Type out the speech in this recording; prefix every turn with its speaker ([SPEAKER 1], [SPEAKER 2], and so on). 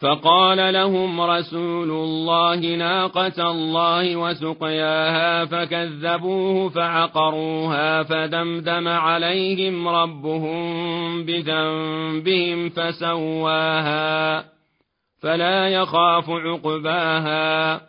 [SPEAKER 1] فقال لهم رسول الله ناقة الله وسقياها فكذبوه فعقروها فدمدم عليهم ربهم بذنبهم فسواها فلا يخاف عقباها